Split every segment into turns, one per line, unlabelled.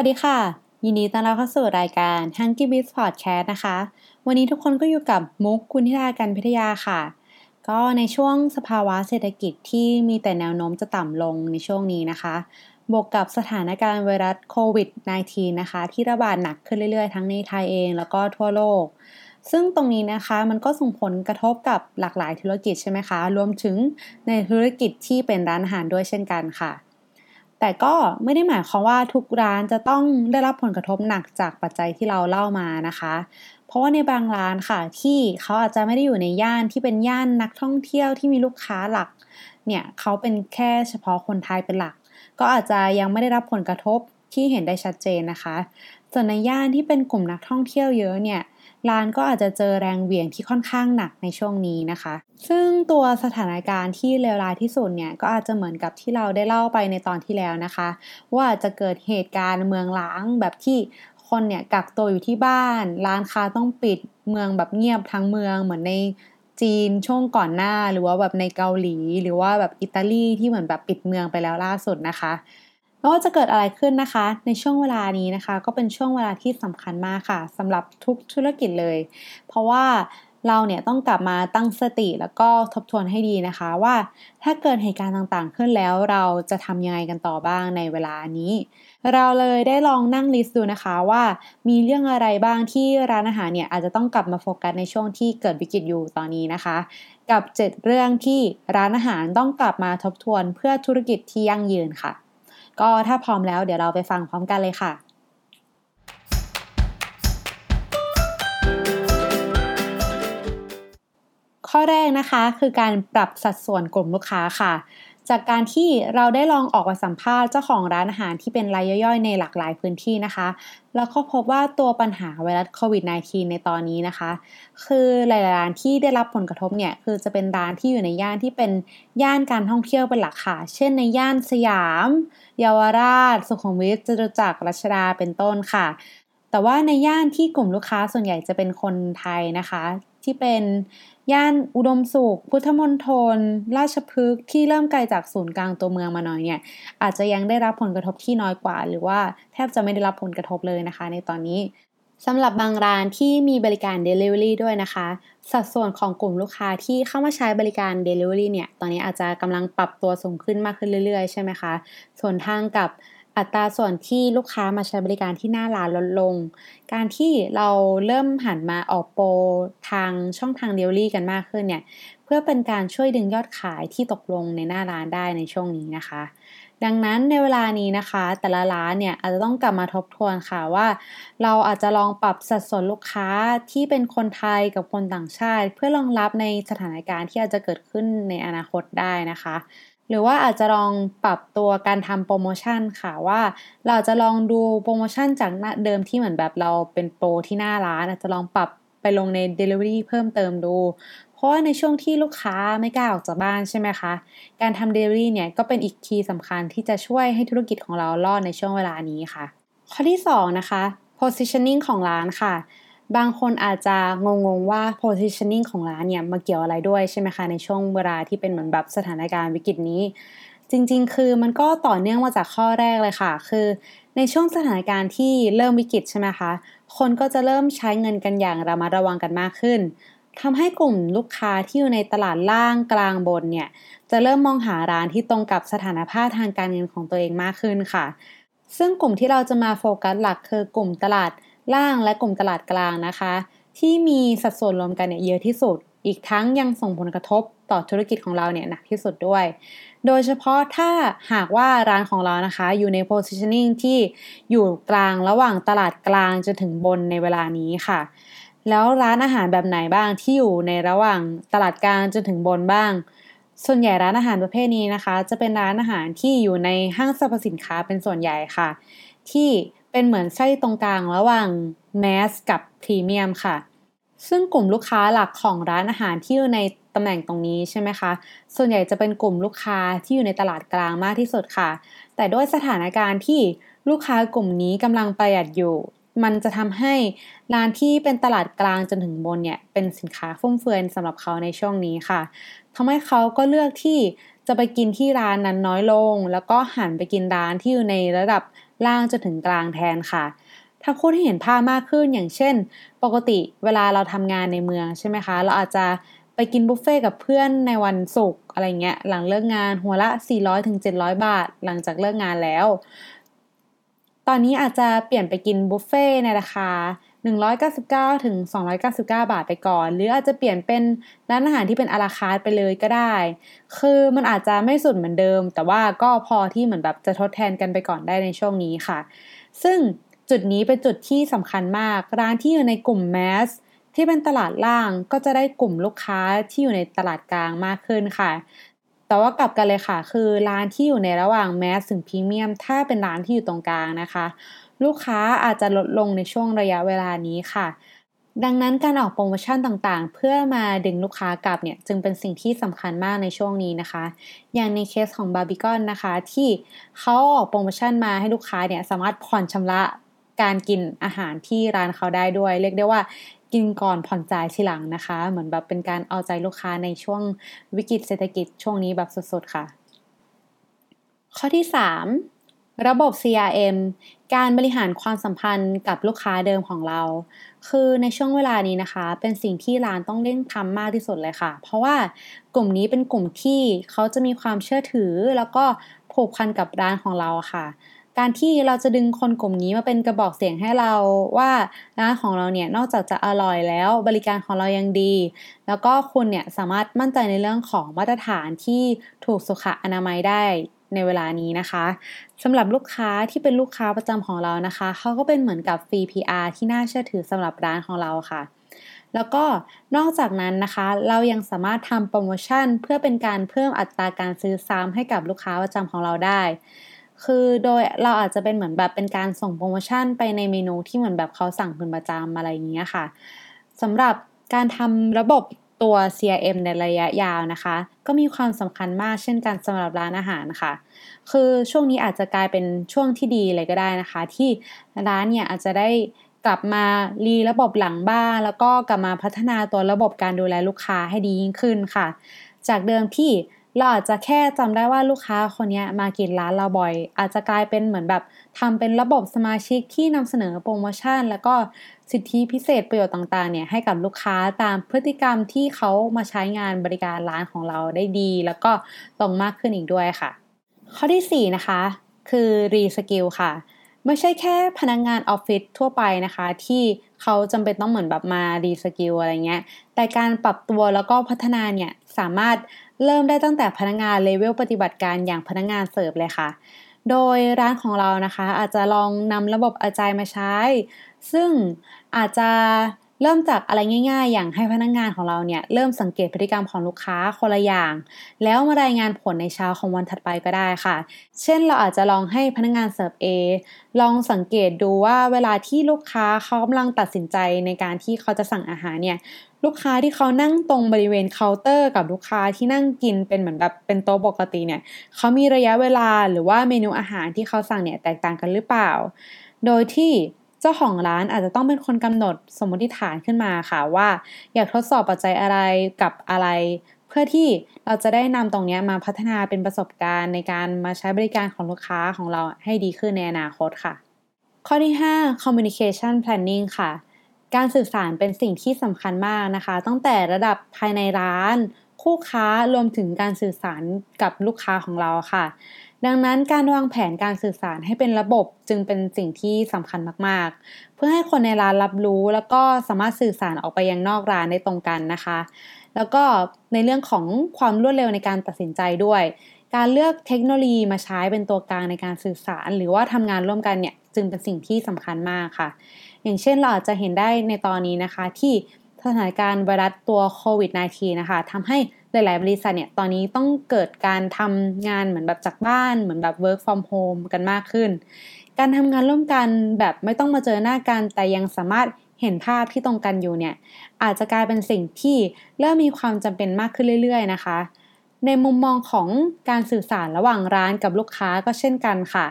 วัสดีค่ะ ยินดีต้อนรับเข้าสู่รายการ h u n k y b i z Podcast นะคะ วันนี้ทุกคนก็อยู่กับมุกคุณธิดาการพิทยาค่ะ ก็ในช่วงสภาวะเศรษฐกิจที่มีแต่แนวโน้มจะต่ำลงในช่วงนี้นะคะ บวกกับสถานการณ์ไวรัสโควิด -19 นะคะ ที่ระบาดหนักขึ้นเรื่อยๆ ทั้งในไทยเองแล้วก็ทั่วโลก ซึ่งตรงนี้นะคะมันก็ส่งผลกระทบกับหลากหลายธุรกิจใช่ไหมคะ รวมถึงในธุรกิจที่เป็นร้านอาหารด้วยเช่นกันค่ะ แต่ก็ไม่ได้หมายความว่าทุกร้านจะต้องได้รับผลกระทบหนักจากปัจจัยที่เราเล่ามานะคะ เพราะว่าในบางร้านค่ะที่เขาอาจจะไม่ได้อยู่ในย่านที่เป็นย่านนักท่องเที่ยวที่มีลูกค้าหลักเนี่ยเขาเป็นแค่เฉพาะคนไทยเป็นหลัก ก็อาจจะยังไม่ได้รับผลกระทบที่เห็นได้ชัดเจนนะคะส่วนในย่านที่เป็นกลุ่มนักท่องเที่ยวเยอะเนี่ย ร้านก็อาจจะเจอแรงเหวี่ยงที่ค่อนข้างหนักในช่วงนี้นะคะ ซึ่งตัวสถานการณ์ที่เลวร้ายที่สุดเนี่ยก็อาจจะเหมือนกับที่เราได้เล่าไปในตอนที่แล้วนะคะ ว่าจะเกิดเหตุการณ์เมืองล้างแบบที่คนเนี่ยกักตัวอยู่ที่บ้าน ร้านค้าต้องปิดเมืองแบบเงียบทั้งเมืองเหมือนในจีนช่วงก่อนหน้าหรือว่าแบบในเกาหลี หรือว่าแบบอิตาลีที่เหมือนแบบปิดเมืองไปแล้วล่าสุดนะคะ ไม่ว่าจะเกิดอะไรขึ้นนะคะ ในช่วงเวลานี้นะคะ ก็เป็นช่วงเวลาที่สำคัญมากค่ะสำหรับทุกธุรกิจเลย เพราะว่าเราเนี่ยต้องกลับมาตั้งสติแล้วก็ทบทวนให้ดีนะคะ ว่าถ้าเกิดเหตุการณ์ต่างๆ ขึ้นแล้วเราจะทำยังไงกันต่อบ้างในเวลานี้ เราเลยได้ลองนั่ง list ดูนะคะว่ามีเรื่องอะไรบ้างที่ร้านอาหารเนี่ยอาจจะต้องกลับมาโฟกัสในช่วงที่เกิดวิกฤตอยู่ตอนนี้นะคะ กับ 7 เรื่องที่ร้านอาหารต้องกลับมาทบทวนเพื่อธุรกิจที่ยั่งยืนค่ะ ก็ถ้าพร้อมแล้วเดี๋ยวเราไปฟังพร้อมกันเลยค่ะ ข้อแรกนะคะคือการปรับสัดส่วนกลุ่มลูกค้าค่ะ จากการที่เราได้ลองออกไปสัมภาษณ์เจ้าของร้านอาหารที่เป็นรายย่อยๆ ในหลากหลายพื้นที่นะคะ แล้วก็พบว่าตัวปัญหาไวรัสโควิด -19 ในตอนนี้นะคะ คือหลายๆร้านที่ได้รับผลกระทบเนี่ย คือจะเป็นร้านที่อยู่ในย่านที่เป็นย่านการท่องเที่ยวเป็นหลักค่ะ เช่นในย่านสยาม เยาวราช สุขุมวิทจตุจักรรัชดาเป็นต้นค่ะแต่ว่าในย่านที่กลุ่มลูกค้าส่วนใหญ่จะเป็นคนไทยนะคะ ที่เป็นย่านอุดมสุข พุทธมณฑลราชพฤกษ์ที่เริ่มไกลจากศูนย์กลางตัวเมืองมาหน่อยเนี่ยอาจจะยังได้รับผลกระทบที่น้อยกว่า หรือว่าแทบจะไม่ได้รับผลกระทบเลยนะคะ ในตอนนี้สำหรับบางร้านที่มีบริการ Delivery ด้วยนะคะ สัดส่วนของกลุ่มลูกค้าที่เข้ามาใช้บริการ Delivery เนี่ย ตอนนี้อาจจะกำลังปรับตัวสูงขึ้นมากขึ้นเรื่อยๆ ใช่ไหมคะ ส่วนทางกับ อัตราส่วนที่ลูกค้ามาใช้บริการที่หน้าร้านลดลง การที่เราเริ่มหันมาออกโปรทางช่องทางเดลิเวอรี่กันมากขึ้นเนี่ย เพื่อเป็นการช่วยดึงยอดขายที่ตกลงในหน้าร้านได้ในช่วงนี้นะคะ ดังนั้นในเวลานี้นะคะ แต่ละร้านเนี่ยอาจจะต้องกลับมาทบทวนค่ะว่า เราอาจจะลองปรับสัดส่วนลูกค้าที่เป็นคนไทยกับคนต่างชาติ เพื่อรองรับในสถานการณ์ที่อาจจะเกิดขึ้นในอนาคตได้นะคะ หรือว่าอาจจะลองปรับตัวการทำโปรโมชั่นค่ะว่าเราจะลองดูโปรโมชั่นจากเดิมที่เหมือนแบบเราเป็นโปรที่หน้าร้าน อาจจะลองปรับไปลงใน Delivery เพิ่มเติมดู เพราะว่าในช่วงที่ลูกค้าไม่กล้าออกจากบ้านใช่ไหมคะ การทำ Delivery เนี่ยก็เป็นอีกคีย์สำคัญที่จะช่วยให้ธุรกิจของเรารอดในช่วงเวลานี้ค่ะ ข้อที่ 2 นะคะ positioning ของร้านค่ะ บางคนอาจจะงงๆว่า positioning ของร้านเนี่ยมาเกี่ยวอะไรด้วยใช่ไหมคะ ในช่วงเวลาที่เป็นเหมือนแบบสถานการณ์วิกฤตนี้ จริงๆ คือมันก็ต่อเนื่องมาจากข้อแรกเลยค่ะ คือในช่วงสถานการณ์ที่เริ่มวิกฤตใช่ไหมคะ คนก็จะเริ่มใช้เงินกันอย่างระมัดระวังกันมากขึ้นทำให้กลุ่มลูกค้าที่อยู่ในตลาดล่างกลางบนเนี่ยจะเริ่มมองหาร้านที่ตรงกับสถานภาพทางการเงินของตัวเองมากขึ้นค่ะ ซึ่งกลุ่มที่เราจะมาโฟกัสหลักคือกลุ่มตลาด ล่างและกลุ่มตลาดกลางนะคะ ที่มีสัดส่วนรวมกันเนี่ยเยอะที่สุด อีกทั้งยังส่งผลกระทบต่อธุรกิจของเราเนี่ยหนักที่สุดด้วย โดยเฉพาะถ้าหากว่าร้านของเรานะคะ อยู่ใน positioning ที่อยู่กลางระหว่างตลาดกลางจนถึงบนในเวลานี้ค่ะ แล้วร้านอาหารแบบไหนบ้างที่อยู่ในระหว่างตลาดกลางจนถึงบนบ้าง ส่วนใหญ่ร้านอาหารประเภทนี้นะคะ จะเป็นร้านอาหารที่อยู่ในห้างสรรพสินค้าเป็นส่วนใหญ่ค่ะ ที่ เป็นเหมือนไส้ตรงกลางระหว่างแมสกับพรีเมียมค่ะ ซึ่งกลุ่มลูกค้าหลักของร้านอาหารที่อยู่ในตำแหน่งตรงนี้ใช่ไหมคะ ส่วนใหญ่จะเป็นกลุ่มลูกค้าที่อยู่ในตลาดกลางมากที่สุดค่ะ แต่ด้วยสถานการณ์ที่ลูกค้ากลุ่มนี้กำลังประหยัดอยู่ มันจะทำให้ร้านที่เป็นตลาดกลางจนถึงบนเนี่ยเป็นสินค้าฟุ่มเฟือยสำหรับเขาในช่วงนี้ค่ะทำให้เขาก็เลือกที่จะไปกินที่ร้านนั้นน้อยลง แล้วก็หันไปกินร้านที่อยู่ในระดับ ล่างจนถึงกลางแทนค่ะถ้าพูดให้เห็นภาพมากขึ้นอย่างเช่น ปกติเวลาเราทำงานในเมืองใช่ไหมคะ เราอาจจะไปกินบุฟเฟ่กับเพื่อนในวันศุกร์อะไรเงี้ยหลังเลิกงานหัวละ 400-700ถึงบาท หลังจากเลิกงานแล้ว ตอนนี้อาจจะเปลี่ยนไปกินบุฟเฟ่ในราคา 199 ถึง 299 บาทไปก่อน หรืออาจจะเปลี่ยนเป็นร้านอาหารที่เป็นอาราคาร์ไปเลยก็ได้ คือมันอาจจะไม่สุดเหมือนเดิม แต่ว่าก็พอที่เหมือนแบบจะทดแทนกันไปก่อนได้ในช่วงนี้ค่ะ ซึ่งจุดนี้เป็นจุดที่สำคัญมาก ร้านที่อยู่ในกลุ่มแมสที่เป็นตลาดล่างก็จะได้กลุ่มลูกค้าที่อยู่ในตลาดกลางมากขึ้นค่ะแต่ว่ากลับกันเลยค่ะ คือร้านที่อยู่ในระหว่างแมสถึงพรีเมียม ถ้าเป็นร้านที่อยู่ตรงกลางนะคะ ลูกค้าอาจจะลดลงในช่วงระยะเวลานี้ค่ะ ดังนั้นการออกโปรโมชั่นต่างๆ เพื่อมาดึงลูกค้ากลับเนี่ยจึงเป็นสิ่งที่สำคัญมากในช่วงนี้นะคะ อย่างในเคสของบาร์บีคอนนะคะ ที่เขาออกโปรโมชั่นมาให้ลูกค้าเนี่ยสามารถผ่อนชำระการกินอาหารที่ร้านเขาได้ด้วย เรียกได้ว่ากินก่อนผ่อนจ่ายทีหลังนะคะ เหมือนแบบเป็นการเอาใจลูกค้าในช่วงวิกฤตเศรษฐกิจช่วงนี้แบบสดๆค่ะ ข้อที่ 3 ระบบ CRM การบริหารความสัมพันธ์กับลูกค้าเดิมของเรา คือในช่วงเวลานี้นะคะ เป็นสิ่งที่ร้านต้องเร่งทำมากที่สุดเลยค่ะ เพราะว่ากลุ่มนี้เป็นกลุ่มที่เขาจะมีความเชื่อถือ แล้วก็ผูกพันกับร้านของเราค่ะ การที่เราจะดึงคนกลุ่มนี้มาเป็นกระบอกเสียงให้เราว่าร้านของเราเนี่ยนอกจากจะอร่อยแล้วบริการของเรายังดี แล้วก็คุณเนี่ยสามารถมั่นใจในเรื่องของมาตรฐานที่ถูกสุขอนามัยได้ ในเวลานี้นะคะสำหรับลูกค้าที่เป็นลูกค้าประจำของเรานะคะเขาก็เป็นเหมือนกับฟรี PR ที่น่าเชื่อถือสำหรับร้านของเราค่ะ แล้วก็นอกจากนั้นนะคะ เรายังสามารถทำโปรโมชั่น เพื่อเป็นการเพิ่มอัตราการซื้อซ้ำให้กับลูกค้าประจำของเราได้ คือโดยเราอาจจะเป็นเหมือนแบบเป็นการส่งโปรโมชั่นไปในเมนูที่เหมือนแบบเขาสั่งเป็นประจำอะไรอย่างเงี้ยค่ะสำหรับการทำระบบ ตัว CRM ในระยะยาวนะคะ ก็มีความสำคัญมากเช่นกันสำหรับร้านอาหารค่ะ คือช่วงนี้อาจจะกลายเป็นช่วงที่ดีเลยก็ได้นะคะ ที่ร้านเนี่ยอาจจะได้กลับมารีระบบหลังบ้าน แล้วก็กลับมาพัฒนาตัวระบบการดูแลลูกค้าให้ดียิ่งขึ้นค่ะ จากเดิมที่ เราอาจจะแค่จำได้ว่าลูกค้าคนนี้มากินร้านเราบ่อย อาจจะกลายเป็นเหมือนแบบทำเป็นระบบสมาชิกที่นำเสนอโปรโมชั่น แล้วก็สิทธิพิเศษประโยชน์ต่างๆเนี่ยให้กับลูกค้าตามพฤติกรรมที่เขามาใช้งานบริการร้านของเราได้ดี แล้วก็ตรงมากขึ้นอีกด้วยค่ะ ข้อที่ 4 นะคะ คือ reskill ค่ะไม่ใช่แค่พนักงานออฟฟิศทั่วไปนะคะ ที่เขาจำเป็นต้องเหมือนแบบมา reskill อะไรเงี้ย แต่การปรับตัวแล้วก็พัฒนาเนี่ย สามารถ เริ่มได้ตั้งแต่พนักงานเลเวลปฏิบัติการอย่างพนักงานเสิร์ฟเลยค่ะ โดยร้านของเรานะคะ อาจจะลองนำระบบอาจายมาใช้ ซึ่งอาจจะเริ่มจากอะไรง่าย ๆ อย่างให้พนักงานของเราเนี่ยเริ่มสังเกตพฤติกรรมของลูกค้าคนละอย่าง แล้วมารายงานผลในเช้าของวันถัดไปก็ได้ค่ะ เช่นเราอาจจะลองให้พนักงานเสิร์ฟเอลองสังเกตดูว่าเวลาที่ลูกค้าเขากำลังตัดสินใจในการที่เขาจะสั่งอาหารเนี่ย ลูกค้าที่เขานั่งตรงบริเวณเคาน์เตอร์ กับลูกค้าที่นั่งกินเป็นเหมือนแบบเป็นโต๊ะปกติเนี่ยเขามีระยะเวลาหรือว่าเมนูอาหารที่เขาสั่งเนี่ยแตกต่างกันหรือเปล่า โดยที่เจ้าของร้านอาจจะต้องเป็นคนกำหนดสมมติฐานขึ้นมาค่ะว่า อยากทดสอบปัจจัยอะไรกับอะไร เพื่อที่เราจะได้นำตรงนี้มาพัฒนาเป็นประสบการณ์ในการมาใช้บริการของลูกค้าของเราให้ดีขึ้นในอนาคตค่ะ ข้อที่ 5 communication planning ค่ะ การสื่อสารเป็นสิ่งที่สำคัญมากนะคะ ตั้งแต่ระดับภายในร้าน คู่ค้ารวมถึงการสื่อสารกับลูกค้าของเราค่ะ ดังนั้นการวางแผนการสื่อสารให้เป็นระบบจึงเป็นสิ่งที่สำคัญมากๆ เพื่อให้คนในร้านรับรู้แล้วก็สามารถสื่อสารออกไปยังนอกร้านได้ตรงกันนะคะ แล้วก็ในเรื่องของความรวดเร็วในการตัดสินใจด้วย การเลือกเทคโนโลยีมาใช้เป็นตัวกลางในการสื่อสาร หรือว่าทำงานร่วมกันเนี่ยจึงเป็นสิ่งที่สำคัญมากค่ะ อย่างเช่นเราอาจจะเห็นได้ในตอนนี้นะคะ ที่สถานการณ์ไวรัสตัวโควิด -19 นะคะทำให้หลาย ๆ บริษัทเนี่ยตอนนี้ต้องเกิดการทำงานเหมือนแบบจากบ้านเหมือนแบบ work from home กันมากขึ้น การทำงานร่วมกันแบบไม่ต้องมาเจอหน้ากันแต่ยังสามารถเห็นภาพที่ตรงกันอยู่เนี่ยอาจจะกลายเป็นสิ่งที่เริ่มมีความจำเป็นมากขึ้นเรื่อย ๆ นะคะ ในมุมมองของการสื่อสารระหว่างร้านกับลูกค้าก็เช่นกันค่ะ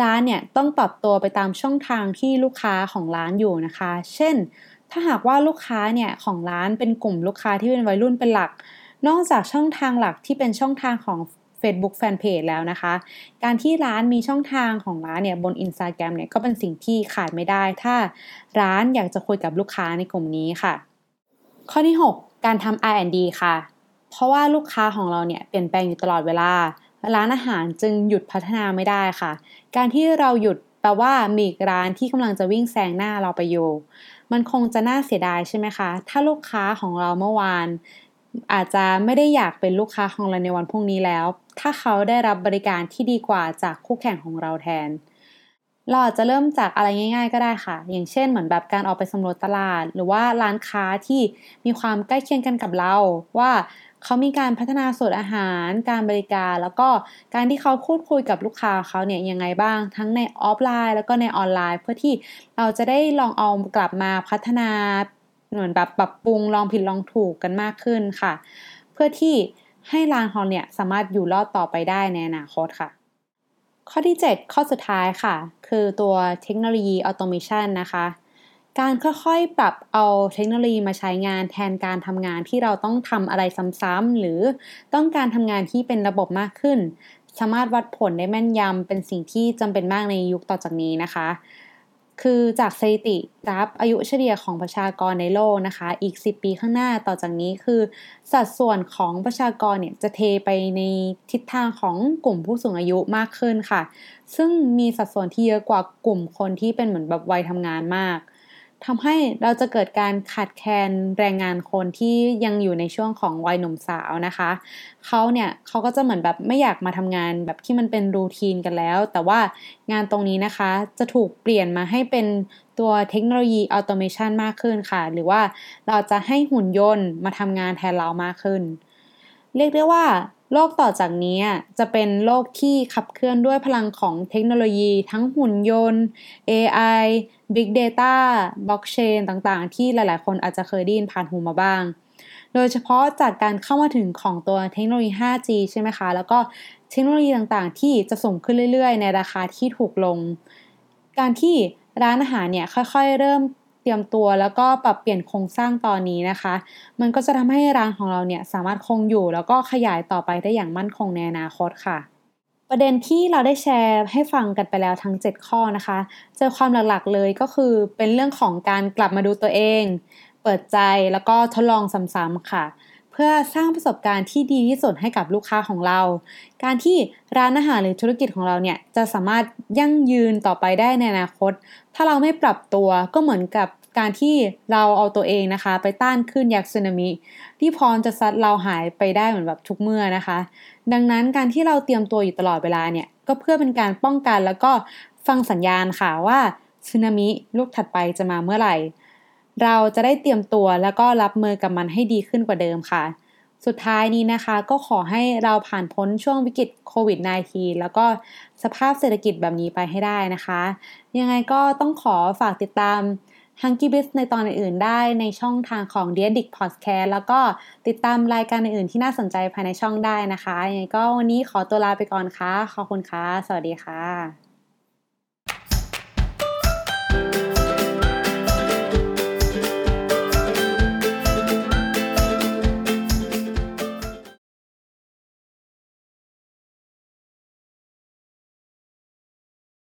ร้านเนี่ยต้องปรับตัวไปตามช่องทางที่ลูกค้าของร้านอยู่นะคะ เช่น ถ้าหากว่าลูกค้าเนี่ยของร้านเป็นกลุ่มลูกค้าที่เป็นวัยรุ่นเป็นหลัก นอกจากช่องทางหลักที่เป็นช่องทางของ Facebook Fanpage แล้วนะคะ การที่ร้านมีช่องทางของร้านเนี่ยบน Instagram เนี่ยก็เป็นสิ่งที่ขาดไม่ได้ ถ้าร้านอยากจะคุยกับลูกค้าในกลุ่มนี้ค่ะ ข้อที่ 6 การทำ R&D ค่ะ เพราะว่าลูกค้าของเราเนี่ยเปลี่ยนแปลงอยู่ตลอดเวลา ร้านอาหารจึงหยุดพัฒนาไม่ได้ค่ะ การที่เราหยุดแปลว่ามีร้านที่กำลังจะวิ่งแซงหน้าเราไปอยู่ มันคงจะน่าเสียดายใช่ไหมคะ ถ้าลูกค้าของเราเมื่อวาน อาจจะไม่ได้อยากเป็นลูกค้าของเราในวันพรุ่งนี้แล้ว ถ้าเขาได้รับบริการที่ดีกว่าจากคู่แข่งของเราแทน เราอาจจะเริ่มจากอะไรง่าย ๆ ก็ได้ค่ะ อย่างเช่นเหมือนแบบการออกไปสำรวจตลาด หรือว่าร้านค้าที่มีความใกล้เคียงกันกับเราว่า เขามีการพัฒนาสูตรอาหาร การบริการ แล้วก็การที่เขาพูดคุยกับลูกค้าเขาเนี่ยยังไงบ้าง ทั้งในออฟไลน์ แล้วก็ในออนไลน์ เพื่อที่เราจะได้ลองเอากลับมาพัฒนาเหมือนแบบปรับปรุงลองผิดลองถูกกันมากขึ้นค่ะ เพื่อที่ให้ร้านของเนี่ยสามารถอยู่รอดต่อไปได้ในอนาคตค่ะ ข้อที่ 7 ข้อสุดท้ายค่ะ คือตัวเทคโนโลยีออโตเมชันนะคะ การค่อยๆ ปรับเอาเทคโนโลยีมาใช้งานแทนการทำงานที่เราต้องทำอะไรซ้ำๆหรือต้องการทำงานที่เป็นระบบมากขึ้น สามารถวัดผลได้แม่นยำเป็นสิ่งที่จำเป็นมากในยุคต่อจากนี้นะคะ คือจากสถิติกราฟอายุเฉลี่ยของประชากรในโลกนะคะ อีก 10 ปีข้างหน้าต่อจากนี้คือ สัดส่วนของประชากรเนี่ยจะเทไปในทิศทางของกลุ่มผู้สูงอายุมากขึ้นค่ะ ซึ่งมีสัดส่วนที่เยอะกว่ากลุ่มคนที่เป็นเหมือนแบบวัยทำงานมาก ทำให้เราจะเกิดการขาดแคลนแรงงานคนที่ยังอยู่ในช่วงของวัยหนุ่มสาวนะคะเขาเนี่ยเขาก็จะเหมือนแบบไม่อยากมาทำงานแบบที่มันเป็นรูทีนกันแล้ว แต่ว่างานตรงนี้นะคะจะถูกเปลี่ยนมาให้เป็นตัวเทคโนโลยีออโตเมชันมากขึ้นค่ะ หรือว่าเราจะให้หุ่นยนต์มาทำงานแทนเรามากขึ้น เรียกได้ว่า โลกต่อจากนี้จะเป็นโลกที่ขับเคลื่อนด้วยพลังของเทคโนโลยีทั้งหุ่นยนต์ AI Big Data Blockchain ต่างๆ ที่หลาย ๆ คนอาจจะเคยได้ยินผ่านหูมาบ้าง โดยเฉพาะจากการเข้ามาถึงของตัวเทคโนโลยี 5G ใช่ไหมคะ แล้วก็เทคโนโลยีต่างๆ ที่จะส่งขึ้นเรื่อย ๆ ในราคาที่ถูกลง การที่ร้านอาหารเนี่ยค่อย ๆ เริ่ม เตรียมตัวแล้วก็ปรับเปลี่ยนโครงสร้างตอนนี้นะคะ มันก็จะทำให้ร้านของเราเนี่ยสามารถคงอยู่ แล้วก็ขยายต่อไปได้อย่างมั่นคงในอนาคตค่ะ ประเด็นที่เราได้แชร์ให้ฟังกันไปแล้วทั้ง 7 ข้อนะคะ เจอความหลักๆเลยก็คือเป็นเรื่องของการกลับมาดูตัวเอง เปิดใจแล้วก็ทดลองซ้ำๆค่ะ เพื่อสร้างประสบการณ์ที่ดีที่สุดให้กับลูกค้าของเรา การที่ร้านอาหารหรือธุรกิจของเราเนี่ยจะสามารถยั่งยืนต่อไปได้ในอนาคต ถ้าเราไม่ปรับตัวก็เหมือนกับการที่เราเอาตัวเองนะคะ ไปต้านขึ้นยักษ์สึนามิที่พร้อมจะซัดเราหายไปได้เหมือนแบบทุกเมื่อนะคะ ดังนั้นการที่เราเตรียมตัวอยู่ตลอดเวลาเนี่ยก็เพื่อเป็นการป้องกันแล้วก็ฟังสัญญาณค่ะว่าสึนามิลูกถัดไปจะมาเมื่อไหร่ เราจะได้เตรียมตัวแล้วก็รับมือกับมันให้ดีขึ้นกว่าเดิมค่ะ สุดท้ายนี้นะคะ ก็ขอให้เราผ่านพ้นช่วงวิกฤตโควิด -19 แล้วก็สภาพเศรษฐกิจแบบนี้ไปให้ได้นะคะ ยังไงก็ต้องขอฝากติดตาม h u n k y b i z ในตอนอื่นๆ ได้ในช่องทางของ d e a d i c Podcast แล้วก็ติดตามรายการอื่นๆ ที่น่าสนใจภายในช่องได้นะคะยังไงก็วันนี้ขอตัวลาไปก่อนค่ะ ขอบคุณค่ะ สวัสดีค่ะ